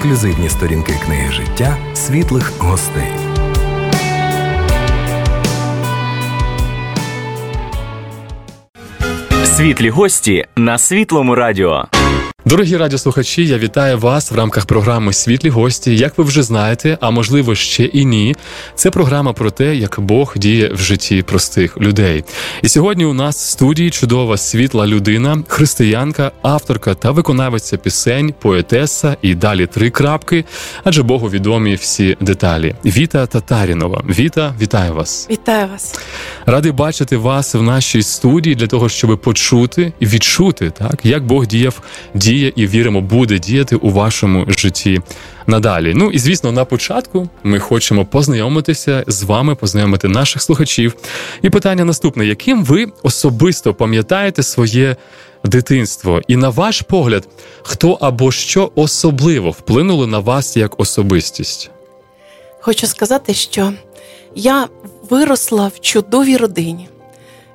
ексклюзивні сторінки книги життя світлих гостей. Світлі гості на світлому радіо. Дорогі радіослухачі, я вітаю вас в рамках програми Світлі гості. Як ви вже знаєте, а можливо ще і ні. Це програма про те, як Бог діє в житті простих людей. І сьогодні у нас в студії чудова світла людина, християнка, авторка та виконавиця пісень, поетеса і далі три крапки, адже Богу відомі всі деталі. Віта Татарінова. Віта, вітаю вас! Вітаю вас, радий бачити вас в нашій студії для того, щоб почути і відчути, так як Бог діяв діє діє і віримо, буде діяти у вашому житті надалі. Ну і звісно, на початку ми хочемо познайомитися з вами, познайомити наших слухачів. І питання наступне: яким ви особисто пам'ятаєте своє дитинство? І на ваш погляд, хто або що особливо вплинуло на вас як особистість? Хочу сказати, що я виросла в чудовій родині.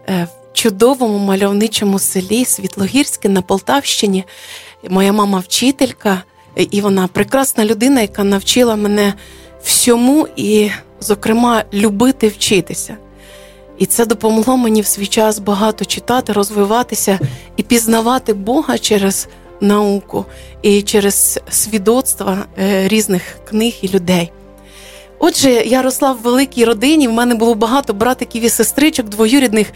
Е, в Чудовому мальовничому селі Світлогірське на Полтавщині, Моя мама вчителька, і вона прекрасна людина, яка навчила мене всьому і, зокрема, любити вчитися. І це допомогло мені в свій час багато читати, розвиватися і пізнавати Бога через науку і через свідоцтва е, різних книг і людей. Отже, я росла в великій родині. В мене було багато братиків і сестричок, двоюрідних,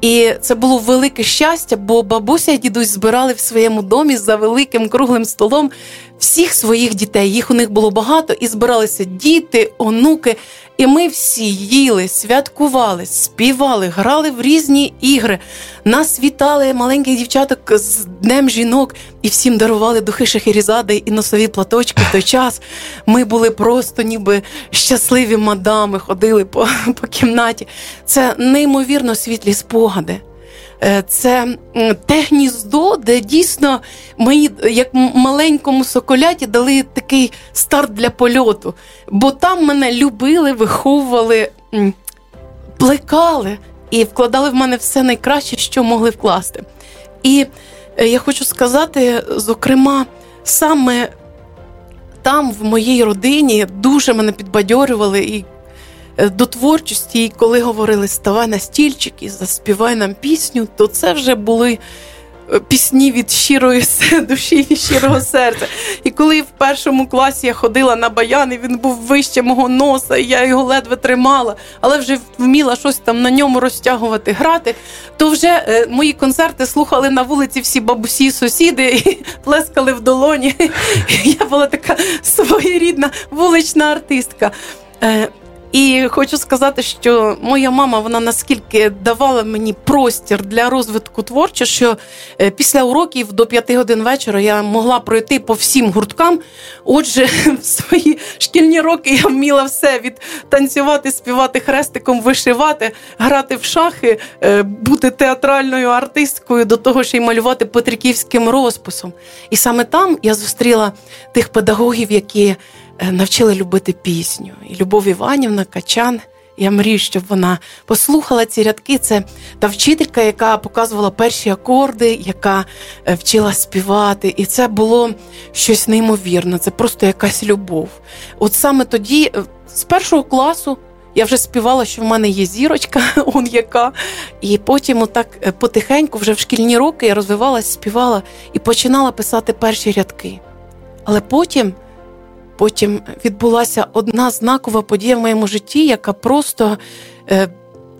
і це було велике щастя, бо бабуся і дідусь збирали в своєму домі за великим круглим столом всіх своїх дітей. Їх у них було багато, і збиралися діти, онуки. І ми всі їли, святкували, співали, грали в різні ігри. Нас вітали маленьких дівчаток з Днем жінок і всім дарували духи Шахерізади і носові платочки в той час. Ми були просто ніби щасливі мадами, ходили по, по кімнаті. Це неймовірно світлі спогади. Е, це те гніздо, де дійсно мені, як маленькому соколяті, дали такий старт для польоту. Бо там мене любили, виховували, плекали і вкладали в мене все найкраще, що могли вкласти. І е, я хочу сказати, зокрема, саме там, в моїй родині, дуже мене підбадьорювали і до творчості, і коли говорили ставай на стільчик і заспівай нам пісню, то це вже були. Е, пісні від щирої душі від щирого серця. І коли в першому класі я ходила на баян, і він був вище мого носа, і я його ледве тримала, але вже вміла щось там на ньому розтягувати, грати, то вже е, мої концерти слухали на вулиці всі бабусі, сусіди і плескали в долоні. Я була така своєрідна вулична артистка. І хочу сказати, що моя мама вона наскільки давала мені простір для розвитку творчо, що е, після уроків до п'яти годин вечора я могла пройти по всім гурткам. Отже, в свої шкільні роки я вміла все від танцювати, співати хрестиком, вишивати, грати в шахи, е, бути театральною артисткою, до того ж й малювати петриківським розписом. І саме там я зустріла тих педагогів, які. Е, навчили любити пісню. І Любов Іванівна Качан. Я мрію, щоб вона послухала ці рядки. Це та вчителька, яка показувала перші акорди, яка е, вчила співати. І це було щось неймовірне. Це просто якась любов. От саме тоді, е, з першого класу, я вже співала, що в мене є зірочка, он яка. І потім, отак потихеньку, вже в шкільні роки я розвивалася, співала і починала писати перші рядки. Але потім. Потім відбулася одна знакова подія в моєму житті, яка просто, е,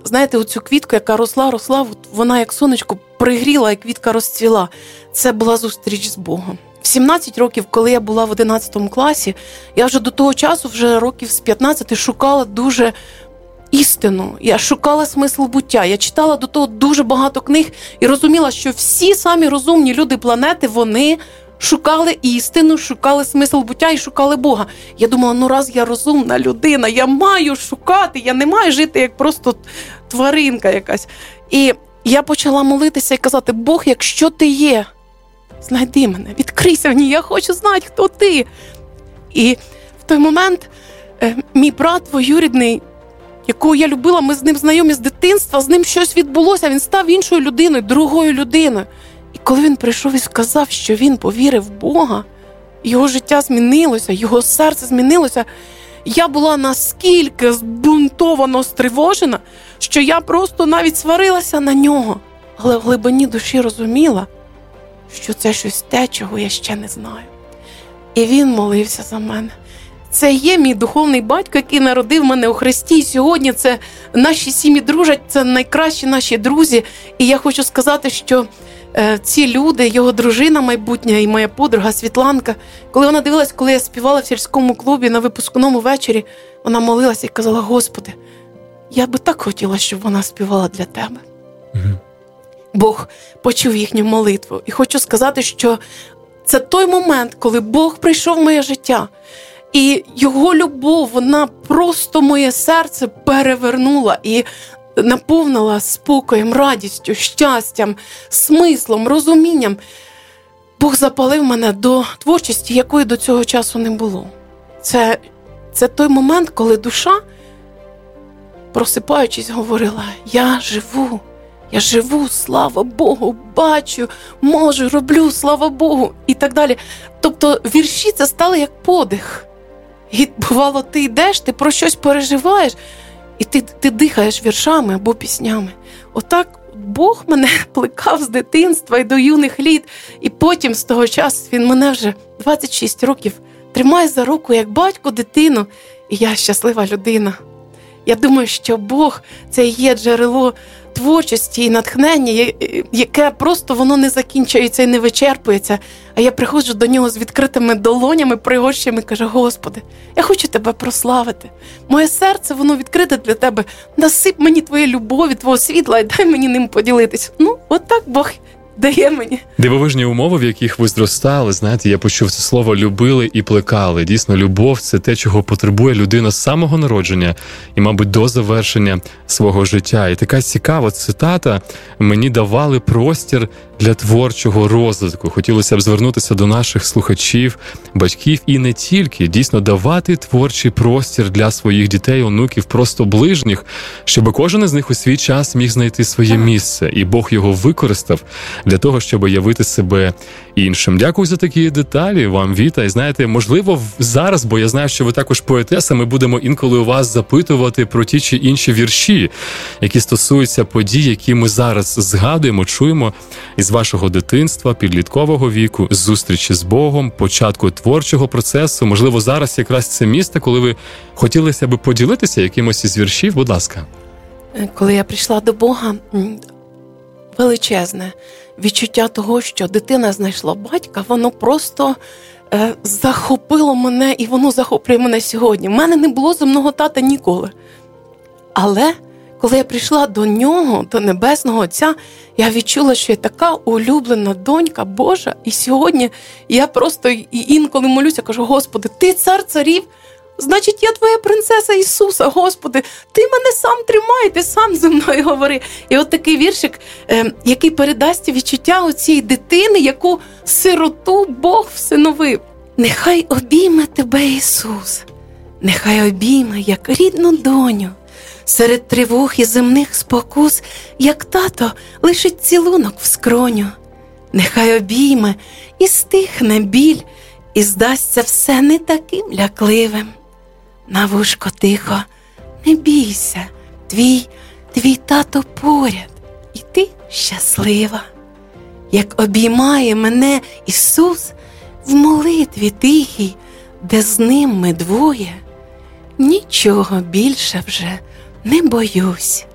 знаєте, оцю квітку, яка росла, росла, вона як сонечко пригріла, і квітка розцвіла. Це була зустріч з Богом. В 17 років, коли я була в 11 класі, я вже до того часу, вже років з 15, шукала дуже істину. Я шукала смисл буття. Я читала до того дуже багато книг і розуміла, що всі самі розумні люди планети, вони шукали істину, шукали смисл буття і шукали Бога. Я думала, ну раз я розумна людина, я маю шукати, я не маю жити як просто тваринка якась. І я почала молитися і казати: Бог, якщо ти є, знайди мене, відкрийся мені, я хочу знати, хто ти. І в той момент е, мій брат двоюрідний, якого я любила, ми з ним знайомі з дитинства, з ним щось відбулося. Він став іншою людиною, другою людиною. Коли він прийшов і сказав, що він повірив в Бога, його життя змінилося, його серце змінилося. Я була наскільки збунтовано стривожена, що я просто навіть сварилася на нього, але в глибині душі розуміла, що це щось те, чого я ще не знаю. І він молився за мене. Це є мій духовний батько, який народив мене у Христі. І сьогодні це наші сім'ї дружать, це найкращі наші друзі. І я хочу сказати, що ці люди, його дружина майбутня і моя подруга Світланка, коли вона дивилась, коли я співала в сільському клубі на випускному вечорі, вона молилася і казала: Господи, я би так хотіла, щоб вона співала для тебе. Бог почув їхню молитву. І хочу сказати, що це той момент, коли Бог прийшов в моє життя. І його любов, вона просто моє серце перевернула і наповнила спокоєм, радістю, щастям, смислом, розумінням. Бог запалив мене до творчості, якої до цього часу не було. Це, Це той момент, коли душа, просипаючись, говорила: Я живу. Я живу, слава Богу, бачу, можу, роблю, слава Богу, і так далі. Тобто вірші це стали як подих. І бувало, ти йдеш, ти про щось переживаєш, і ти ти дихаєш віршами або піснями. Отак Бог мене плекав з дитинства і до юних літ, і потім з того часу він мене вже 26 років тримає за руку як батько дитину, і я щаслива людина. Я думаю, що Бог це є джерело творчості і натхнення, яке просто воно не закінчується і не вичерпується. А я приходжу до нього з відкритими долонями, пригощами, кажу: Господи, я хочу тебе прославити. Моє серце, воно відкрите для тебе. Насип мені твоєї любові, твого світла і дай мені ним поділитись. Ну, отак Бог дає мені. Дивовижні умови, в яких ви зростали, знаєте, я почув це слово любили і плекали. Дійсно, любов це те, чого потребує людина з самого народження і, мабуть, до завершення свого життя. І така цікава цитата мені давали простір для творчого розвитку. Хотілося б звернутися до наших слухачів, батьків і не тільки дійсно давати творчий простір для своїх дітей, онуків, просто ближніх, щоб кожен із них у свій час міг знайти своє місце, і Бог його використав для того, щоб явити себе іншим. Дякую за такі деталі. Вам віта. І знаєте, можливо, зараз, бо я знаю, що ви також поетеса. Ми будемо інколи у вас запитувати про ті чи інші вірші, які стосуються подій, які ми зараз згадуємо, чуємо із вашого дитинства, підліткового віку, зустрічі з Богом, початку творчого процесу. Можливо, зараз якраз це місце, коли ви хотілося би поділитися якимось із віршів. Будь ласка, коли я прийшла до Бога, величезне відчуття того, що дитина знайшла батька, воно просто е, захопило мене і воно захоплює мене сьогодні. У мене не було земного тата ніколи. Але коли я прийшла до нього, до Небесного Отця, я відчула, що я така улюблена донька Божа. І сьогодні я просто інколи молюся, кажу: Господи, ти цар царів. Значить, я твоя принцеса Ісуса, Господи, ти мене сам тримай, ти сам зі мною говори. І от такий віршик, е, який передасть відчуття у цій дитини, яку сироту Бог всиновив. Нехай обійме тебе, Ісус, нехай обійме, як рідну доню, серед тривог і земних спокус, як тато лишить цілунок в скроню. Нехай обійме і стихне біль, і здасться все не таким лякливим. На вушко тихо, не бійся, твій, твій тато поряд, і ти щаслива, як обіймає мене Ісус в молитві тихій, де з ним ми двоє, нічого більше вже не боюсь.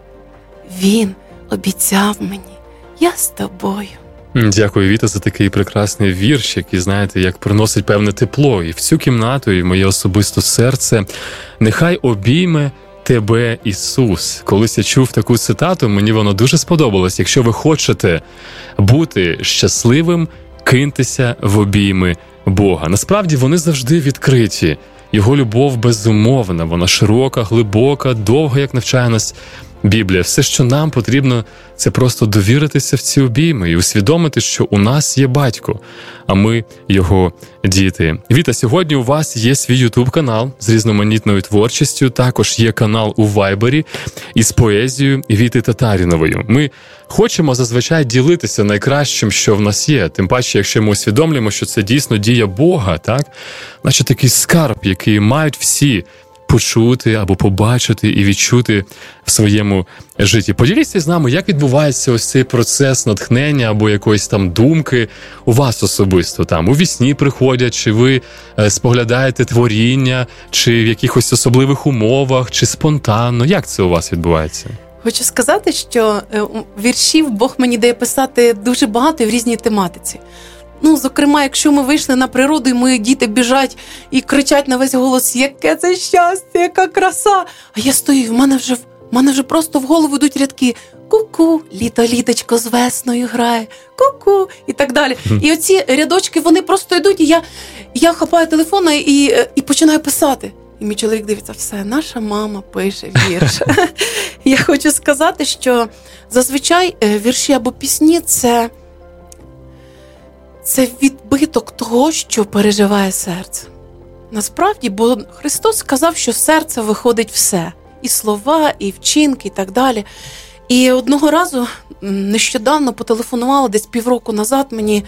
Він обіцяв мені, я з тобою. Дякую, Віта, за такий прекрасний вірш, який знаєте, як приносить певне тепло і в цю кімнату, і в моє особисте серце. Нехай обійме тебе, Ісус. Колись я чув таку цитату, мені воно дуже сподобалось. Якщо ви хочете бути щасливим, киньтеся в обійми Бога. Насправді вони завжди відкриті. Його любов безумовна, вона широка, глибока, довга, як навчає нас Біблія. Все, що нам потрібно, це просто довіритися в ці обійми і усвідомити, що у нас є батько, а ми його діти. Віта, сьогодні у вас є свій ютуб канал з різноманітною творчістю. Також є канал у Вайбері із поезією Віти Татаріновою. Ми хочемо зазвичай ділитися найкращим, що в нас є. Тим паче, якщо ми усвідомлюємо, що це дійсно дія Бога, так наче такий скарб, який мають всі почути або побачити і відчути в своєму житті. Поділіться з нами, як відбувається ось цей процес натхнення або якоїсь там думки у вас особисто там у вісні приходять, чи ви е, споглядаєте творіння, чи в якихось особливих умовах, чи спонтанно. Як це у вас відбувається? Хочу сказати, що е, віршів Бог мені дає писати дуже багато в різній тематиці. Ну, зокрема, якщо ми вийшли на природу, і мої діти біжать і кричать на весь голос, яке це щастя, яка краса. А я стою, в мене вже в мене вже просто в голову йдуть рядки. Ку-ку, літо літочко з весною грає, ку-ку, і так далі. І оці рядочки вони просто йдуть, і я я хапаю телефон і і починаю писати. І мій чоловік дивиться, все, наша мама пише вірш. Я хочу сказати, що зазвичай е, вірші або пісні це це відбиток того, що переживає серце. Насправді, бо Христос сказав, що серце виходить все, і слова, і вчинки, і так далі. І одного разу нещодавно потелефонувала десь півроку назад мені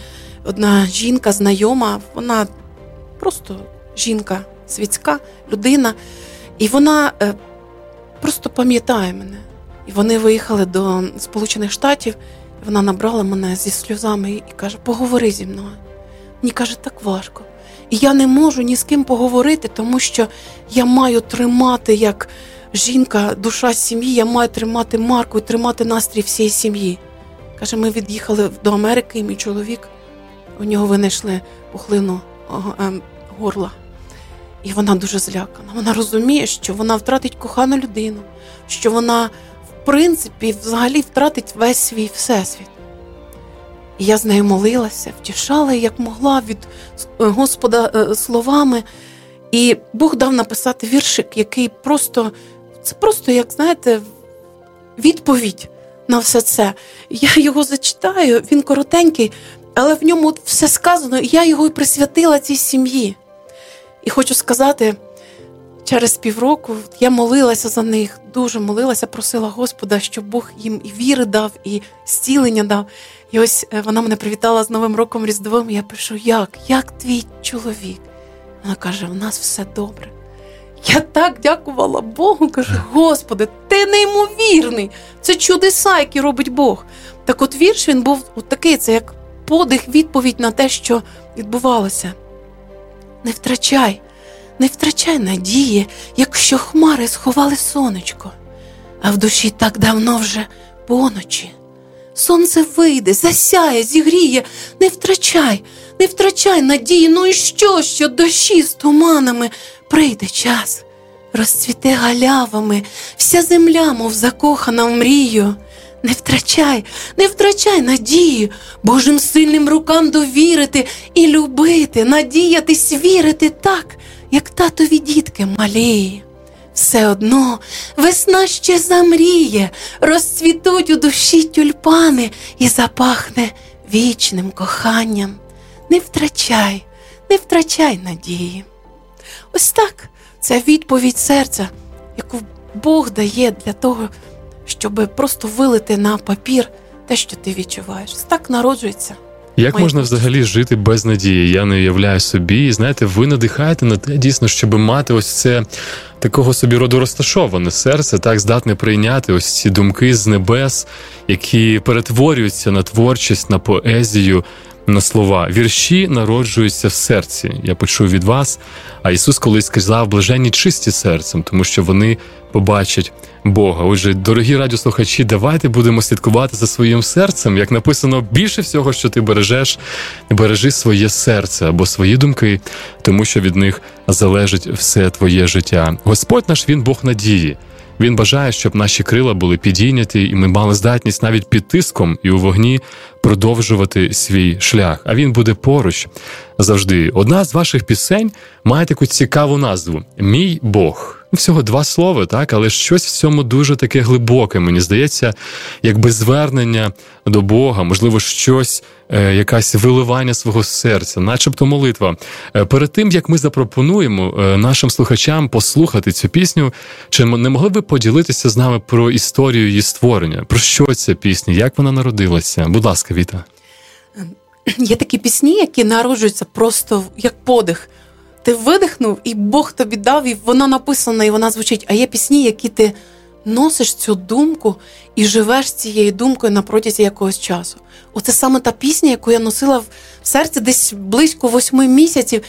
одна жінка, знайома, вона просто жінка, світська людина, і вона е, просто пам'ятає мене. І вони виїхали до Сполучених Штатів. Вона набрала мене зі сльозами і каже: Поговори зі мною. Мені каже, так важко. І я не можу ні з ким поговорити, тому що я маю тримати як жінка, душа сім'ї, я маю тримати марку і тримати настрій всієї сім'ї. Каже, ми від'їхали до Америки, і мій чоловік, у нього винайшли пухлину ем, горла. І вона дуже злякана. Вона розуміє, що вона втратить кохану людину, що вона принципі, взагалі втратить весь свій всесвіт. І я з нею молилася, втішала, як могла від е, Господа е, словами. І Бог дав написати віршик, який просто, це просто, як знаєте, відповідь на все це. Я його зачитаю, він коротенький, але в ньому все сказано, і я його і присвятила цій сім'ї. І хочу сказати через півроку я молилася за них, дуже молилася, просила Господа, щоб Бог їм і віри дав, і зцілення дав. І ось е, вона мене привітала з Новим роком Різдвом. І я пишу, як? Як твій чоловік? Вона каже: у нас все добре. Я так дякувала Богу, кажу, Господи, ти неймовірний! Це чудеса, які робить Бог. Так от вірш він був от такий, це як подих, відповідь на те, що відбувалося. Не втрачай не втрачай надії, якщо хмари сховали сонечко, а в душі так давно вже поночі. Сонце вийде, засяє, зігріє, не втрачай, не втрачай надії, ну і що, що дощі з туманами? Прийде час, розцвіте галявами, вся земля, мов закохана в мрію. Не втрачай, не втрачай надії, Божим сильним рукам довірити і любити, надіятись, вірити. Так, як татові дітки малі. Все одно весна ще замріє, розцвітуть у душі тюльпани і запахне вічним коханням. Не втрачай, не втрачай надії. Ось так це відповідь серця, яку Бог дає для того, щоб просто вилити на папір те, що ти відчуваєш. Так народжується. Як можна взагалі жити без надії? Я не уявляю собі. І знаєте, ви надихаєте на те, дійсно, щоб мати ось це такого собі роду розташоване серце, так здатне прийняти ось ці думки з небес, які перетворюються на творчість, на поезію, на слова. Вірші народжуються в серці. Я почув від вас. А Ісус колись сказав блаженні чисті серцем, тому що вони побачать Бога. Отже, дорогі радіослухачі, давайте будемо слідкувати за своїм серцем. Як написано, більше всього, що ти бережеш, бережи своє серце або свої думки, тому що від них залежить все твоє життя. Господь наш він Бог надії. Він бажає, щоб наші крила були підійняті, і ми мали здатність навіть під тиском і у вогні продовжувати свій шлях. А він буде поруч завжди. Одна з ваших пісень має таку цікаву назву Мій Бог. Всього два слова, так, але щось в цьому дуже таке глибоке. Мені здається, якби звернення до Бога, можливо, щось, е, якась виливання свого серця, начебто молитва. Е, перед тим як ми запропонуємо е, нашим слухачам послухати цю пісню, чи не могли б ви поділитися з нами про історію її створення? Про що ця пісня? Як вона народилася? Будь ласка, Віта. Є такі пісні, які народжуються просто як подих. Ти видихнув, і Бог тобі дав, і вона написана, і вона звучить. А є пісні, які ти носиш цю думку і живеш цією думкою на протязі якогось часу. Оце саме та пісня, яку я носила в серці десь близько восьми місяців.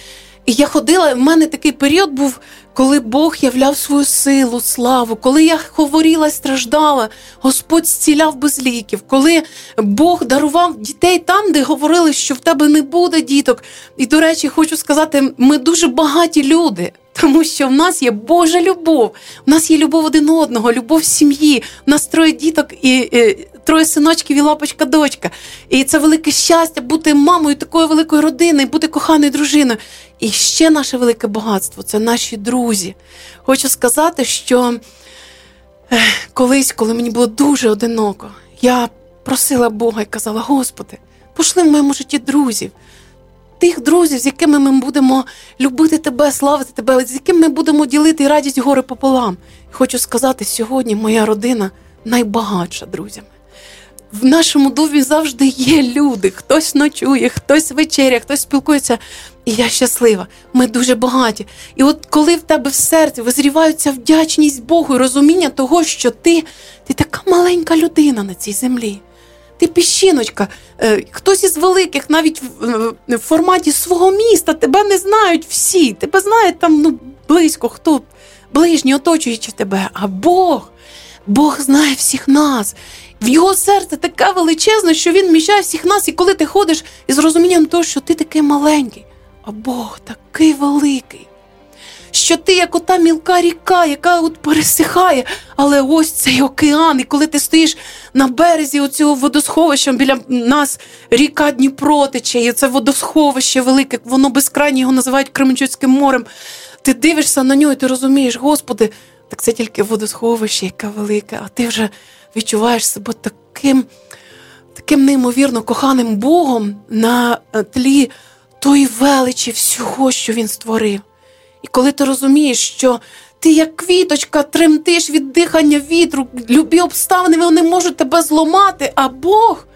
І я ходила, в мене такий період був, коли Бог являв свою силу, славу, коли я хворіла, страждала, Господь зціляв без ліків, коли Бог дарував дітей там, де говорили, що в тебе не буде діток. І, до речі, хочу сказати, ми дуже багаті люди. Тому що в нас є Божа любов, у нас є любов один одного, любов сім'ї, у нас троє діток і, і троє синочків і лапочка дочка. І це велике щастя бути мамою такої великої родини, бути коханою дружиною. І ще наше велике багатство це наші друзі. Хочу сказати, що колись, коли мені було дуже одиноко, я просила Бога і казала: Господи, пошли в моєму житті друзів. Тих друзів, з якими ми будемо любити тебе, славити тебе, з якими ми будемо ділити радість гори пополам. Хочу сказати, сьогодні моя родина найбагатша друзями. В нашому домі завжди є люди. Хтось ночує, хтось вечеря, хтось спілкується. І я щаслива. Ми дуже багаті. І от коли в тебе в серці визріваються вдячність Богу і розуміння того, що ти, ти така маленька людина на цій землі. Ти піщиночка, е, хтось із великих, навіть в форматі свого міста, тебе не знають всі. Тебе знають там ну, близько, хто ближні, оточуючи тебе. А Бог, Бог знає всіх нас. В його серце таке величезне, що він міщає всіх нас, і коли ти ходиш із розумінням того, що ти такий маленький, а Бог такий великий, що ти, як ота мілка ріка, яка от пересихає, але ось цей океан, і коли ти стоїш на березі оцього водосховища, біля нас ріка Дніпро тече, і це водосховище велике, воно безкрайнє його називають Кременчуцьким морем. Ти дивишся на нього, і ти розумієш, Господи, так це тільки водосховище, яке велике, а ти вже відчуваєш себе таким таким неймовірно коханим Богом на е, тлі тої величі всього, що він створив. І коли ти розумієш, що ти, як квіточка, тремтиш від дихання вітру, любі обставини вони можуть тебе зламати, а Бог.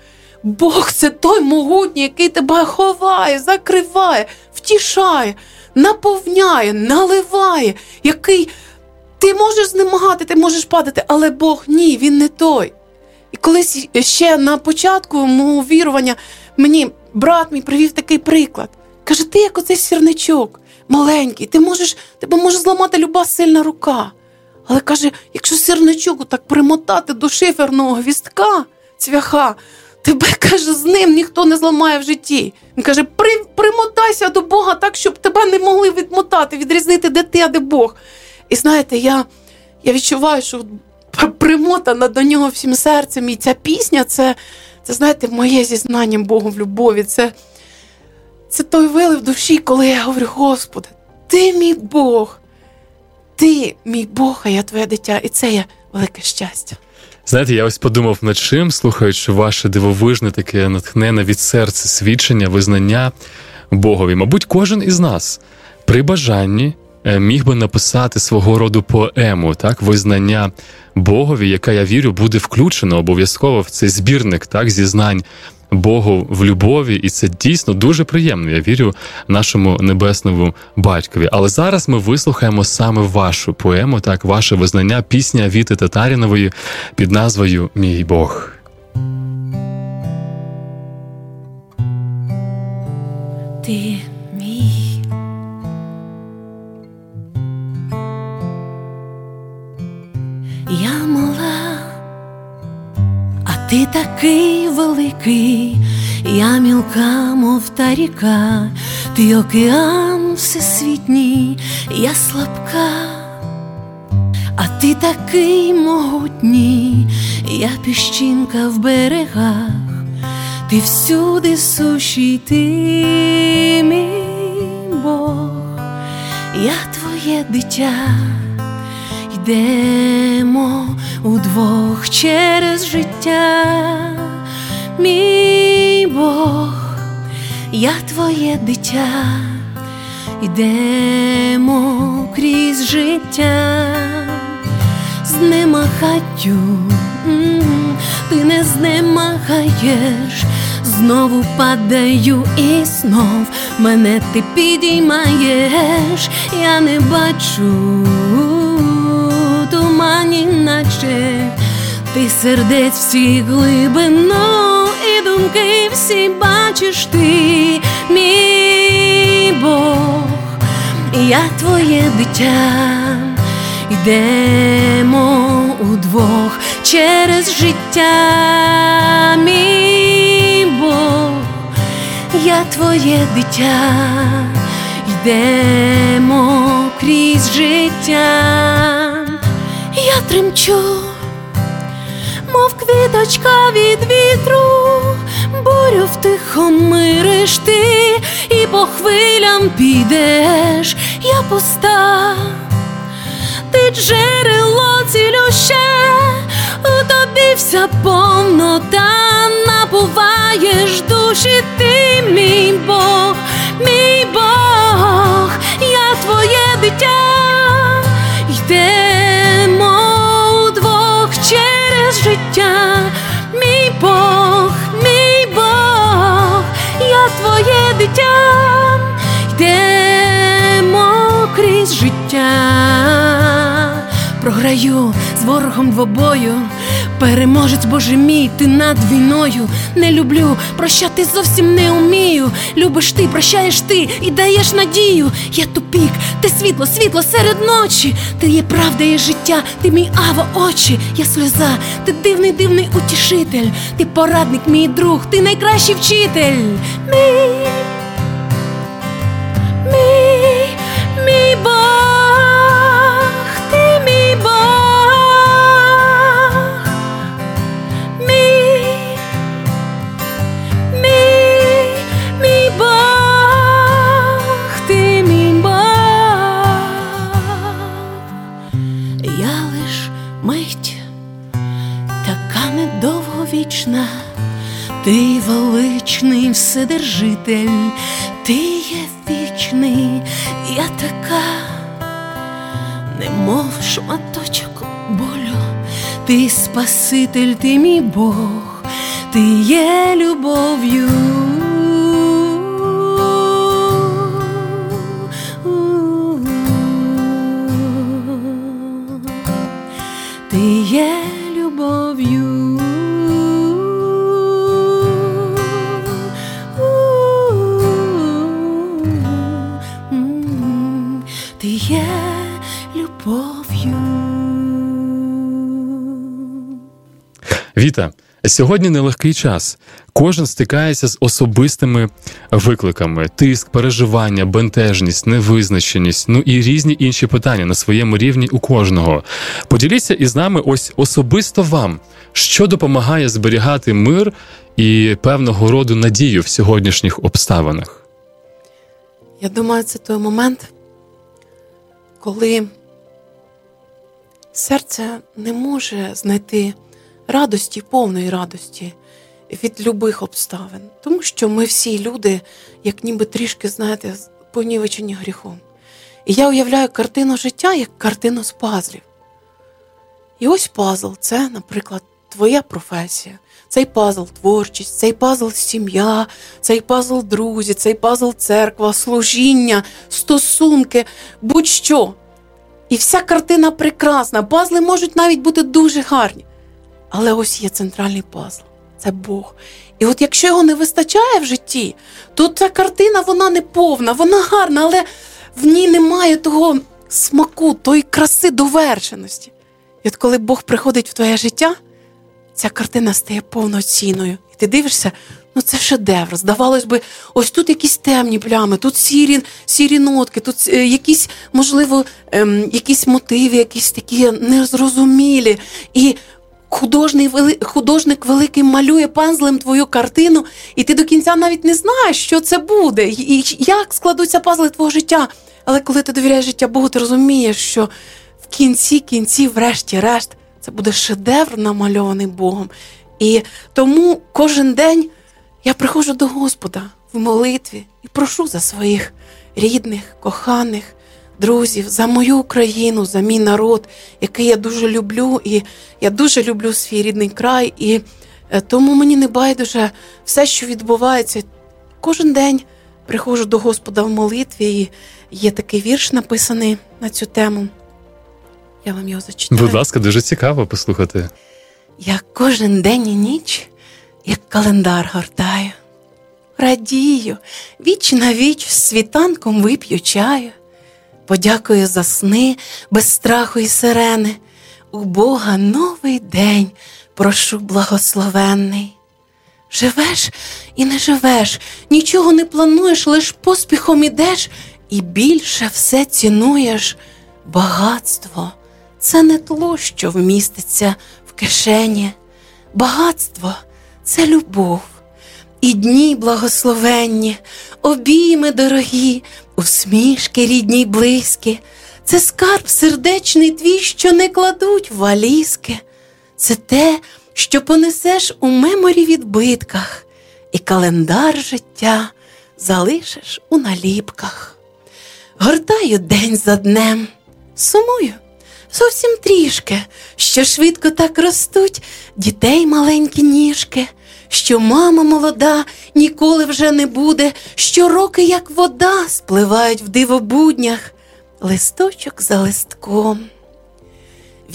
Бог це той могутній, який тебе ховає, закриває, втішає, наповняє, наливає, який ти можеш знемагати, ти можеш падати, але Бог ні, він не той. І колись ще на початку мого вірування мені брат мій привів такий приклад. Каже, ти як оцей сірничок маленький, ти можеш, тебе може зламати люба сильна рука. Але каже, якщо сірничок так примотати до шиферного гвістка, цвяха, тебе каже, з ним ніхто не зламає в житті. Він каже, при, примотайся до Бога так, щоб тебе не могли відмотати, відрізнити, де ти, а де Бог. І знаєте, я я відчуваю, що примотана до нього всім серцем. І ця пісня це, це знаєте, моє зізнання Богу в любові. Це це той вилив душі, коли я говорю, Господи, ти мій Бог, ти мій Бог, а я твоє дитя, і це є велике щастя. Знаєте, я ось подумав над чим, слухаючи ваше дивовижне таке натхнене від серця свідчення, визнання Богові. Мабуть, кожен із нас при бажанні міг би написати свого роду поему, так, визнання Богові, яка я вірю, буде включено обов'язково в цей збірник так, зізнань Богу в любові, і це дійсно дуже приємно. Я вірю нашому небесному батькові. Але зараз ми вислухаємо саме вашу поему, так, ваше визнання, пісня Віти Татарінової під назвою Мій Бог. Ти ти такий великий, я мілка, мов та ріка, ти океан всесвітній, я слабка, а ти такий могутній, я піщинка в берегах, ти всюди суші, ти мій Бог, я твоє дитя Йдемо удвох через життя, мій Бог, я твоє дитя, йдемо крізь життя, знемагаю, ти не знемагаєш, знову падаю і знов мене ти підіймаєш, я не бачу тумані, наче. Ти сердець всі глибину і думки всі бачиш ти, мій Бог, я твоє дитя, йдемо удвох через життя, мій Бог, я твоє дитя, йдемо крізь життя, тремчу, мов квіточка від вітру, бурю втихомириш ти, і по хвилям підеш, я пуста, ти джерело цілюще, у тобі вся повнота, набуваєш душі, ти мій Бог, мій Бог, я твоє дитя, йдемо життя, мій Бог, мій Бог, я твоє дитя, йдемо крізь життя, програю з ворогом двобою. Переможець, Боже мій, ти над війною не люблю, прощати зовсім не умію. Любиш ти, прощаєш ти і даєш надію. Я тупік, ти світло, світло серед ночі. Ти є правда, є життя, ти мій ава очі, я сльоза, ти дивний, дивний утішитель, ти порадник, мій друг, ти найкращий вчитель. Мій, мій, мій Бог, недовговічна, ти величний вседержитель, ти є вічний, я така, немов шматочок болю. Ти Спаситель, ти мій Бог, ти є любов'ю. Ти є Віта, сьогодні нелегкий час. Кожен стикається з особистими викликами: тиск, переживання, бентежність, невизначеність, ну і різні інші питання на своєму рівні у кожного. Поділіться із нами ось особисто вам, що допомагає зберігати мир і певного роду надію в сьогоднішніх обставинах. Я думаю, це той момент, коли серце не може знайти радості, повної радості від любих обставин. Тому що ми всі люди, як ніби трішки, знаєте, понівечені гріхом. І я уявляю картину життя як картину з пазлів. І ось пазл це, наприклад, твоя професія. Цей пазл творчість, цей пазл сім'я, цей пазл друзі, цей пазл церква, служіння, стосунки, будь-що. І вся картина прекрасна. Пазли можуть навіть бути дуже гарні. Але ось є центральний пазл це Бог. І от якщо його не вистачає в житті, то ця картина вона не повна, вона гарна, але в ній немає того смаку, тої краси довершеності. І от коли Бог приходить в твоє життя, ця картина стає повноцінною. І ти дивишся, ну це шедевр. Здавалось би, ось тут якісь темні плями, тут сірі сірі нотки, тут е, якісь, можливо, ем, якісь мотиви, якісь такі незрозумілі. І художник, художник великий малює пазлем твою картину, і ти до кінця навіть не знаєш, що це буде, і як складуться пазли твого життя. Але коли ти довіряєш життя Богу, ти розумієш, що в кінці кінці, врешті-решт, це буде шедевр, намальований Богом. І тому кожен день я приходжу до Господа в молитві і прошу за своїх рідних, коханих, друзів, за мою Україну, за мій народ, який я дуже люблю, і я дуже люблю свій рідний край. І е, тому мені не байдуже все, що відбувається. Кожен день приходжу до Господа в молитві, і є такий вірш написаний на цю тему. Я вам його зачитаю. Будь ласка, дуже цікаво послухати. Я кожен день і ніч, як календар гортаю, радію, віч на віч з світанком вип'ю чаю, подякую за сни без страху і сирени. У Бога новий день, прошу благословенний. Живеш і не живеш, нічого не плануєш, лиш поспіхом ідеш, і більше все цінуєш. Багатство це не тло, що вміститься в кишені. Багатство це любов, і дні благословенні, обійми дорогі, усмішки рідні й близькі. Це скарб сердечний твій, що не кладуть в валізки. Це те, що понесеш у меморі відбитках, і календар життя залишиш у наліпках. Гортаю день за днем, сумую зовсім трішки, що швидко так ростуть дітей маленькі ніжки, що мама молода ніколи вже не буде, що роки, як вода, спливають в дивобуднях, листочок за листком.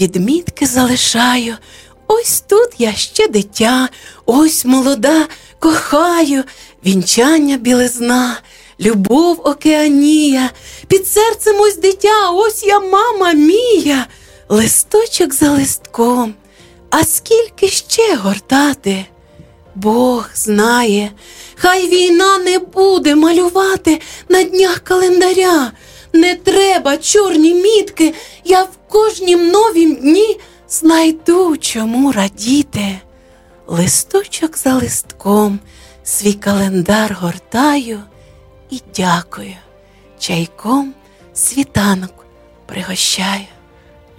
Відмітки залишаю, ось тут я ще дитя, ось молода, кохаю, вінчання білизна, любов океанія, під серцем ось дитя, ось я мама мія, листочок за листком. А скільки ще гортати? Бог знає, хай війна не буде малювати на днях календаря. Не треба чорні мітки, я в кожнім новім дні знайду чому радіти. Листочок за листком свій календар гортаю і дякую. Чайком світанок пригощаю.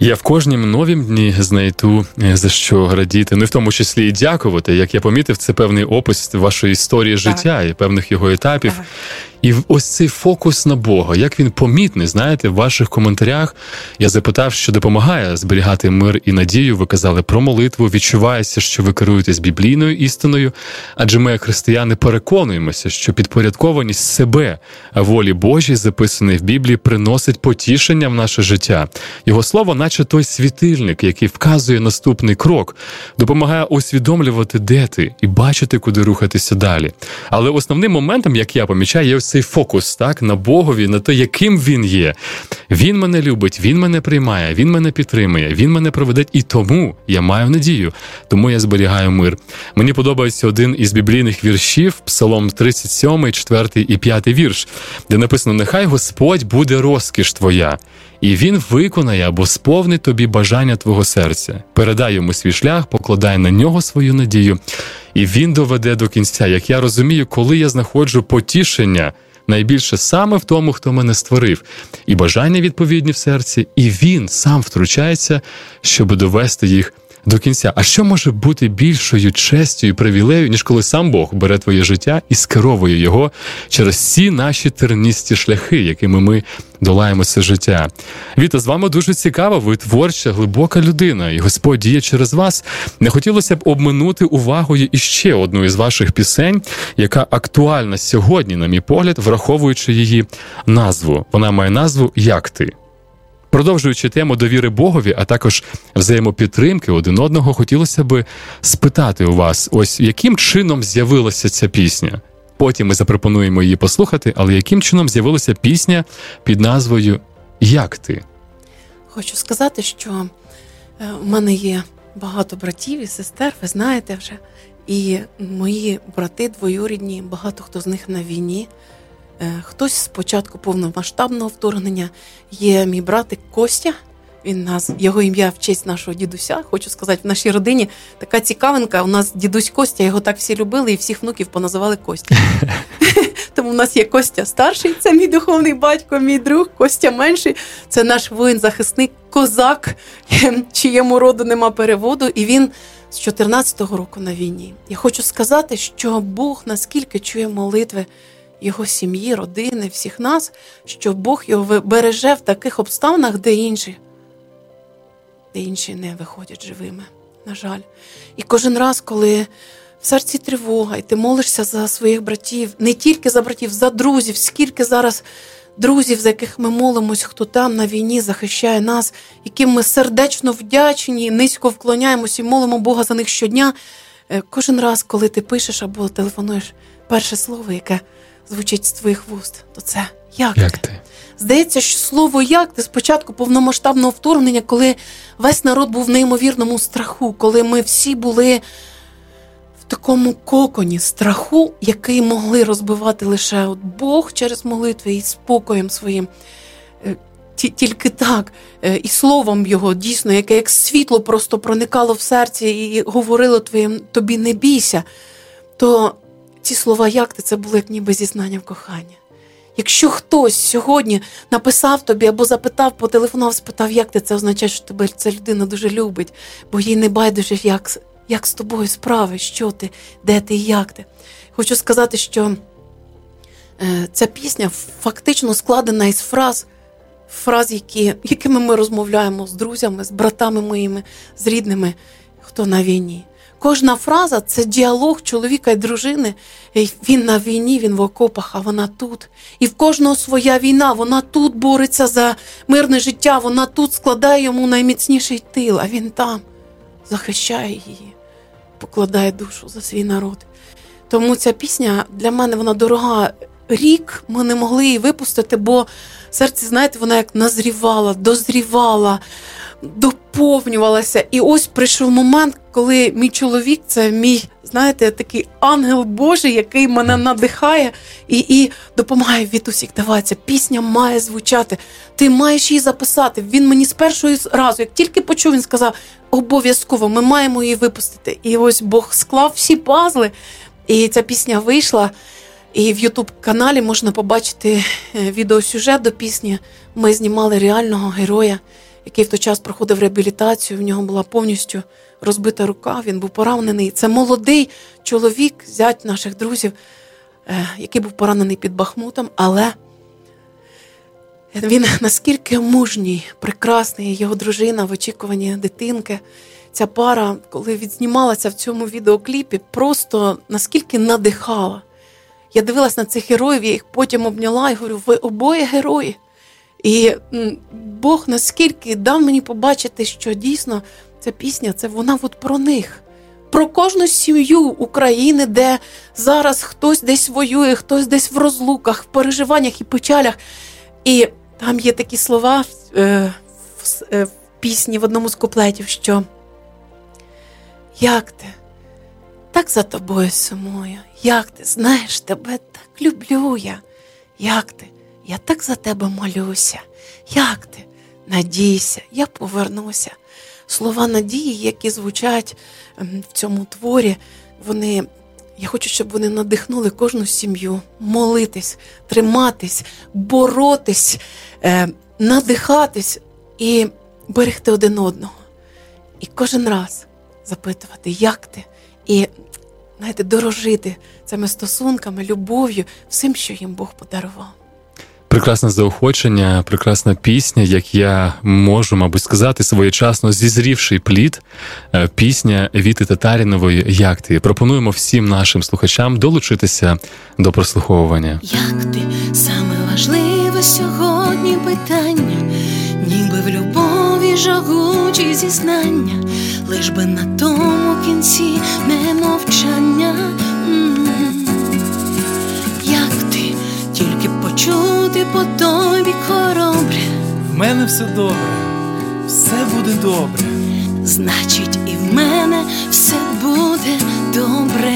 Я в кожнім новім дні знайду е, за що радіти, ну і в тому числі і дякувати. Як я помітив, це певний опис вашої історії життя і певних його етапів. Так. І ось цей фокус на Бога, як він помітний, знаєте, в ваших коментарях я запитав, що допомагає зберігати мир і надію. Ви казали про молитву. Відчувається, що ви керуєтесь біблійною істиною, адже ми, як християни, переконуємося, що підпорядкованість себе волі Божій, записаної в Біблії, приносить потішення в наше життя. Його слово, наче той світильник, який вказує наступний крок, допомагає усвідомлювати, де ти, і бачити, куди рухатися далі. Але основним моментом, як я помічаю, є ось цей фокус так на Богові, на те, яким він є. Він мене любить, він мене приймає, він мене підтримує, він мене проведе, і тому я маю надію, тому я зберігаю мир. Мені подобається один із біблійних віршів, Псалом 37, 4 і 5 вірш, де написано: Нехай Господь буде розкіш твоя. І він виконає або сповнить тобі бажання твого серця. Передай йому свій шлях, покладай на нього свою надію, і він доведе до кінця. Як я розумію, коли я знаходжу потішення найбільше саме в тому, хто мене створив, і бажання відповідні в серці, і він сам втручається, щоб довести їх. До кінця, а що може бути більшою честю і привілею, ніж коли сам Бог бере твоє життя і скеровує його через всі наші терністі шляхи, якими ми долаємо це життя? Віта, з вами дуже цікаво. Ви творча, глибока людина, і Господь діє через вас. Не хотілося б обминути увагою іще одну із ваших пісень, яка актуальна сьогодні, на мій погляд, враховуючи її назву. Вона має назву Як ти. Продовжуючи тему довіри Богові, а також взаємопідтримки один одного, хотілося би спитати у вас, ось яким чином з'явилася ця пісня. Потім ми запропонуємо її послухати, але яким чином з'явилася пісня під назвою Як ти? Хочу сказати, що е, в мене є багато братів і сестер, ви знаєте вже. І мої брати двоюрідні, багато хто з них на війні. Е, Хтось з початку повномасштабного вторгнення є мій братик Костя. Він нас, його ім'я в честь нашого дідуся. Хочу сказати, в нашій родині така цікавинка. У нас дідусь Костя, його так всі любили, і всіх внуків поназивали Костя. Тому в нас є Костя старший, це мій духовний батько, мій друг, Костя менший. Це наш воїн-захисник, козак, чиєму роду нема переводу, і він з 14-го року на війні. Я хочу сказати, що Бог наскільки чує молитви його сім'ї, родини, всіх нас, що Бог його береже в таких обставинах, де інші, де інші не виходять живими. На жаль. І кожен раз, коли в серці тривога, і ти молишся за своїх братів, не тільки за братів, за друзів, скільки зараз друзів, за яких ми молимось, хто там на війні захищає нас, яким ми сердечно вдячні, низько вклоняємось і молимо Бога за них щодня. Е, кожен раз, коли ти пишеш або телефонуєш перше слово, яке звучить з твоїх вуст, то це як, як ти? Здається, що слово як ти спочатку повномасштабного вторгнення, коли весь народ був в неймовірному страху, коли ми всі були в такому коконі страху, який могли розбивати лише от Бог через молитви і спокоєм своїм. Е, тільки так, е, і словом його дійсно, яке як світло просто проникало в серці і говорило твоїм тобі не бійся, то ці слова як ти це було як ніби зізнання в кохання. Якщо хтось сьогодні написав тобі або запитав, потелефонував, спитав, як ти це означає, що тебе ця людина дуже любить, бо їй не байдуже, як як з тобою справи, що ти, де ти і як ти. Хочу сказати, що е, ця пісня фактично складена із фраз, фраз, які, якими ми розмовляємо з друзями, з братами моїми, з рідними, хто на війні. Кожна фраза це діалог чоловіка і дружини. Він на війні, він в окопах, а вона тут. І в кожного своя війна, вона тут бореться за мирне життя, вона тут складає йому найміцніший тил, а він там захищає її, покладає душу за свій народ. Тому ця пісня для мене вона дорога. Рік ми не могли її випустити, бо серце, знаєте, вона як назрівала, дозрівала доповнювалася. І ось прийшов момент, коли мій чоловік це мій, знаєте, такий ангел Божий, який мене надихає і і допомагає Вітусік, давай, ця пісня має звучати. Ти маєш її записати. Він мені з першого разу, як тільки почув, він сказав: обов'язково ми маємо її випустити. І ось Бог склав всі пазли, і ця пісня вийшла. І в Ютуб каналі можна побачити е, відеосюжет до пісні. Ми знімали реального героя який в той час проходив реабілітацію. В нього була повністю розбита рука. Він був поранений. Це молодий чоловік, зять наших друзів, е, який був поранений під Бахмутом, але він наскільки мужній, прекрасний, його дружина в очікуванні дитинки. Ця пара, коли відзнімалася в цьому відеокліпі, просто наскільки надихала. Я дивилась на цих героїв, я їх потім обняла і говорю: ви обоє герої. І Бог наскільки дав мені побачити, що дійсно ця пісня це вона от про них, про кожну сім'ю України, де зараз хтось десь воює, хтось десь в розлуках, в переживаннях і печалях. І там є такі слова е, в, е, в пісні в одному з куплетів, що як ти? Так за тобою сумую, як ти знаєш, тебе так люблю я, як ти? Я так за тебе молюся. Як ти? Надійся, я повернуся. Слова надії, які звучать ем, в цьому творі, вони. Я хочу, щоб вони надихнули кожну сім'ю, молитись, триматись, боротись, е, надихатись і берегти один одного. І кожен раз запитувати, як ти, і знаєте, дорожити цими стосунками, любов'ю, всім, що їм Бог подарував. Прекрасне заохочення, прекрасна пісня, як я можу, мабуть, сказати, своєчасно зізрівший плід, е, пісня Віти Татарінової Як ти пропонуємо всім нашим слухачам долучитися до прослуховування. Як ти саме важливе сьогодні питання, ніби в любові жагучі зізнання, лиш би на тому кінці не мовчання. По тобі хоробре. В мене все добре, все буде добре. Значить, і в мене все буде добре.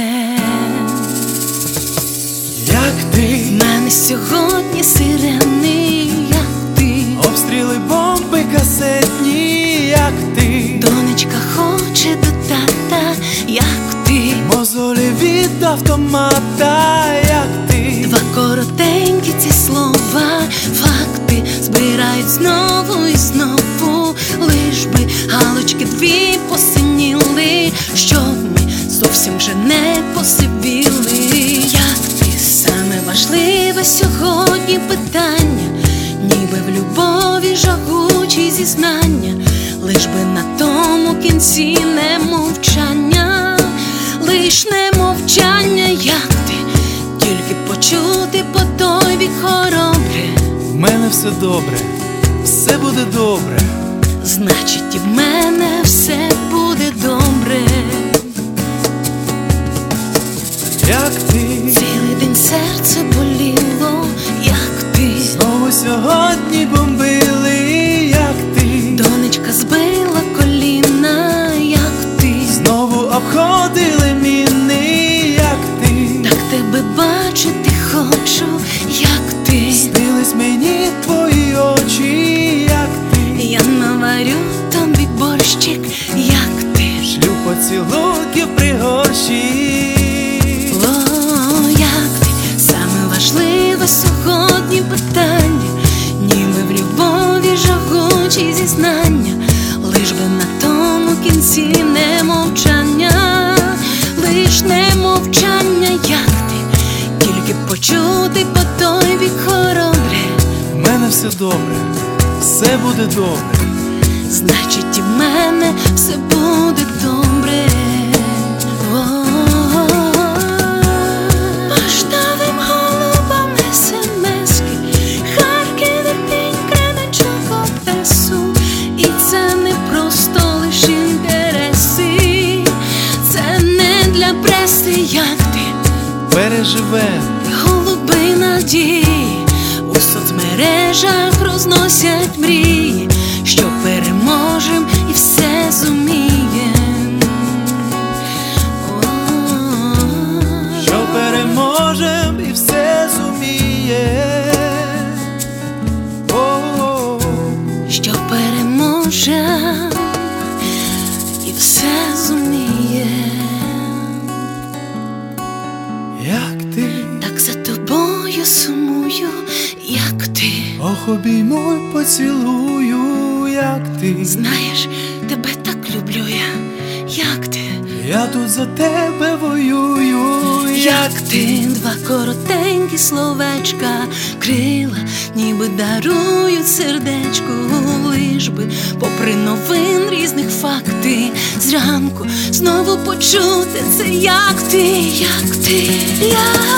Як ти В мене сьогодні сирени, як ти, обстріли бомби касетні, як ти, донечка хоче до тата, як ти, мозолі від автомата, як ти, два короля бувають знову і знову, лиш би галочки дві посиніли, щоб ми зовсім вже не посивіли. Як ти саме важливе сьогодні питання, ніби в любові жагучі зізнання, лиш би на тому кінці не мовчання, лиш не мовчання, як ти тільки почути по той бік хоробре. В мене все добре, все буде добре. Значить, і в мене все буде добре. Як ти Цілий день серце боліло, як ти знову сьогодні бомбили, як ти донечка збила коліна, як ти знову обходили міни, як ти так тебе бачити мені твої очі, як ти. Я наварю тобі борщик, як ти. Шлю поцілунків при горщі. О, як ти. Саме важливе сьогодні питання, ніби в любові жагучі зізнання, лиш би на тому кінці не мовчання, лиш не мовчання, як ти, тільки почути по той бік хоробре, В мене все добре, все буде добре. значить і в мене все буде добре. Поштовим голубам смски, Харків, Ірпінь, Кременчук, Одесу. І це не просто лиш інтереси, це не для преси, як ти, Переживем, мрії, за тебе воюю, як ти, два коротенькі словечка, крила, ніби дарують сердечку, лиш би, попри новин різних факти, зранку знову почути це, як ти, як ти, як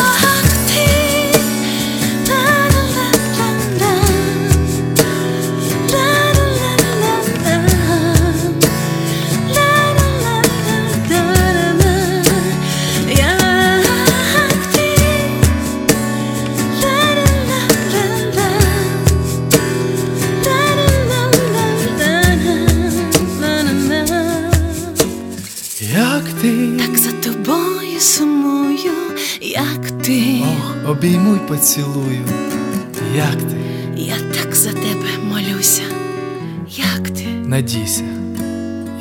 поцілую, як ти, я так за тебе молюся, як ти. надійся,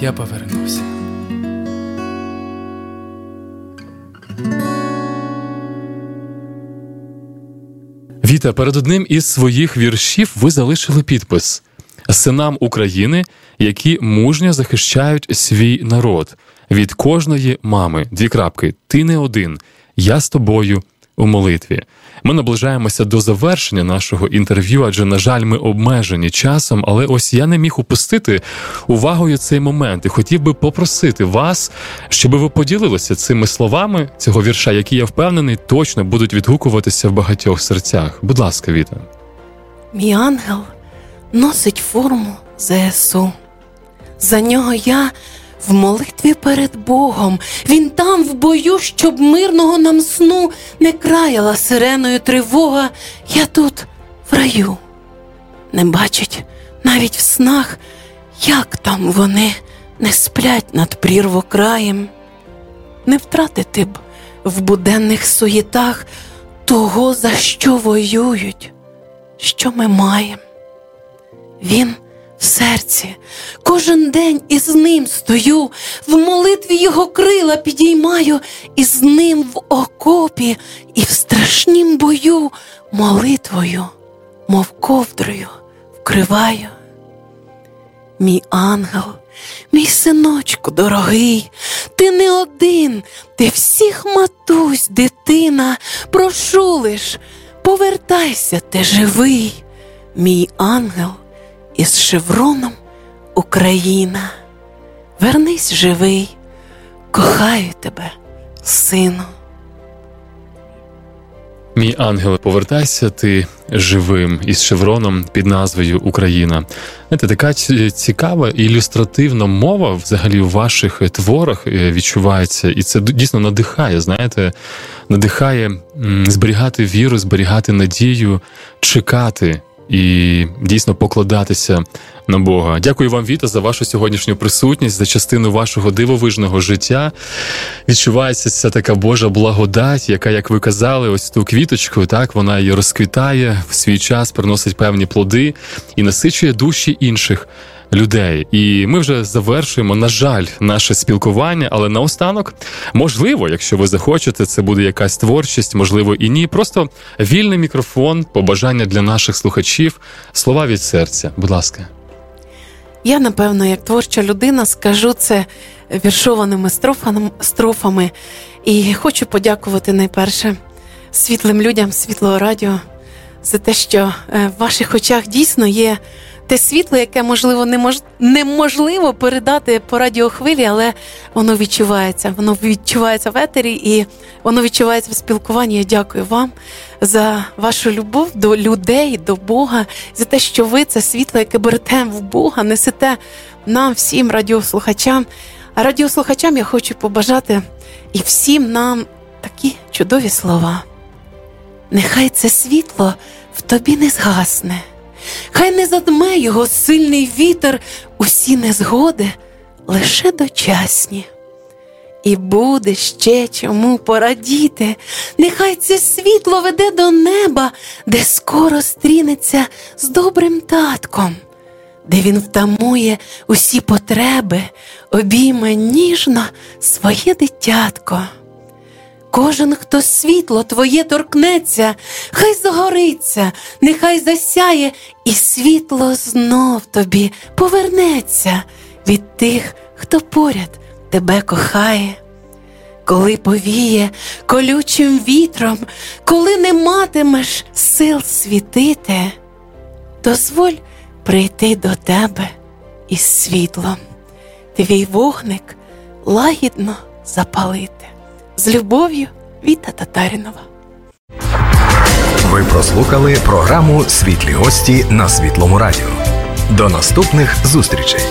я повернуся. Віта, перед одним із своїх віршів ви залишили підпис синам України, які мужньо захищають свій народ від кожної мами. Дві крапки. Ти не один. Я з тобою у молитві. Ми наближаємося до завершення нашого інтерв'ю, адже, на жаль, ми обмежені часом. Але ось я не міг упустити увагою цей момент і хотів би попросити вас, щоб ви поділилися цими словами цього вірша, які я впевнений точно будуть відгукуватися в багатьох серцях. Будь ласка, Віта. Мій ангел носить форму ЗСУ. За нього я в молитві перед Богом. Він там в бою, щоб мирного нам сну не краяла сиреною тривога. Я тут в раю. Не бачить навіть в снах, як там вони не сплять над прірвокраєм. Не втратити б в буденних суєтах того, за що воюють, що ми маємо. Він серці, кожен день із ним стою, в молитві його крила підіймаю, і з ним в окопі, і в страшнім бою молитвою, мов ковдрою, укриваю. Мій ангел, мій синочку дорогий, ти не один, ти всіх матусь, дитина, прошу лиш, повертайся, ти живий, мій ангел із шевроном Україна. Вернись живий, кохаю тебе, сину. Мій ангел, повертайся ти живим із шевроном під назвою Україна. Знаєте, така цікава ілюстративна мова взагалі в ваших творах е, відчувається, і це дійсно надихає. Знаєте, надихає зберігати віру, зберігати надію, чекати і дійсно покладатися на Бога. Дякую вам, Віта, за вашу сьогоднішню присутність, за частину вашого дивовижного життя. Відчувається ця така Божа благодать, яка, як ви казали, ось ту квіточку, так вона її розквітає в свій час, приносить певні плоди і насичує душі інших людей. І ми вже завершуємо, на жаль, наше спілкування, але наостанок, можливо, якщо ви захочете, це буде якась творчість, можливо, і ні. Просто вільний мікрофон, побажання для наших слухачів, слова від серця. Будь ласка. Я, напевно, як творча людина, скажу це віршованими строфами. І хочу подякувати найперше світлим людям, світлого радіо за те, що е, в ваших очах дійсно є те світло, яке можливо немож... неможливо передати по радіохвилі, але воно відчувається. Воно відчувається в етері і воно відчувається в спілкуванні. Я дякую вам за вашу любов до людей, до Бога, за те, що ви це світло, яке берете в Бога, несете нам, всім радіослухачам. А радіослухачам я хочу побажати і всім нам такі чудові слова. Нехай це світло в тобі не згасне. Хай не задме його сильний вітер, усі незгоди лише дочасні. І буде ще чому порадіти, нехай це світло веде до неба, де скоро стрінеться з добрим татком, де він втамує усі потреби, обійме ніжно своє дитятко. Кожен, хто світло твоє торкнеться, хай загориться, нехай засяє, і світло знов тобі повернеться від тих, хто поряд тебе кохає. Коли повіє колючим вітром, коли не матимеш сил світити, дозволь прийти до тебе із світлом, твій вогник лагідно запалити. З любов'ю Віта Татарінова. Ви прослухали програму Світлі гості на Світлому Радіо. До наступних зустрічей.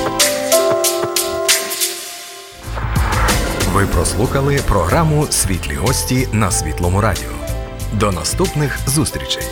Ви прослухали програму Світлі гості на Світлому Радіо. До наступних зустрічей.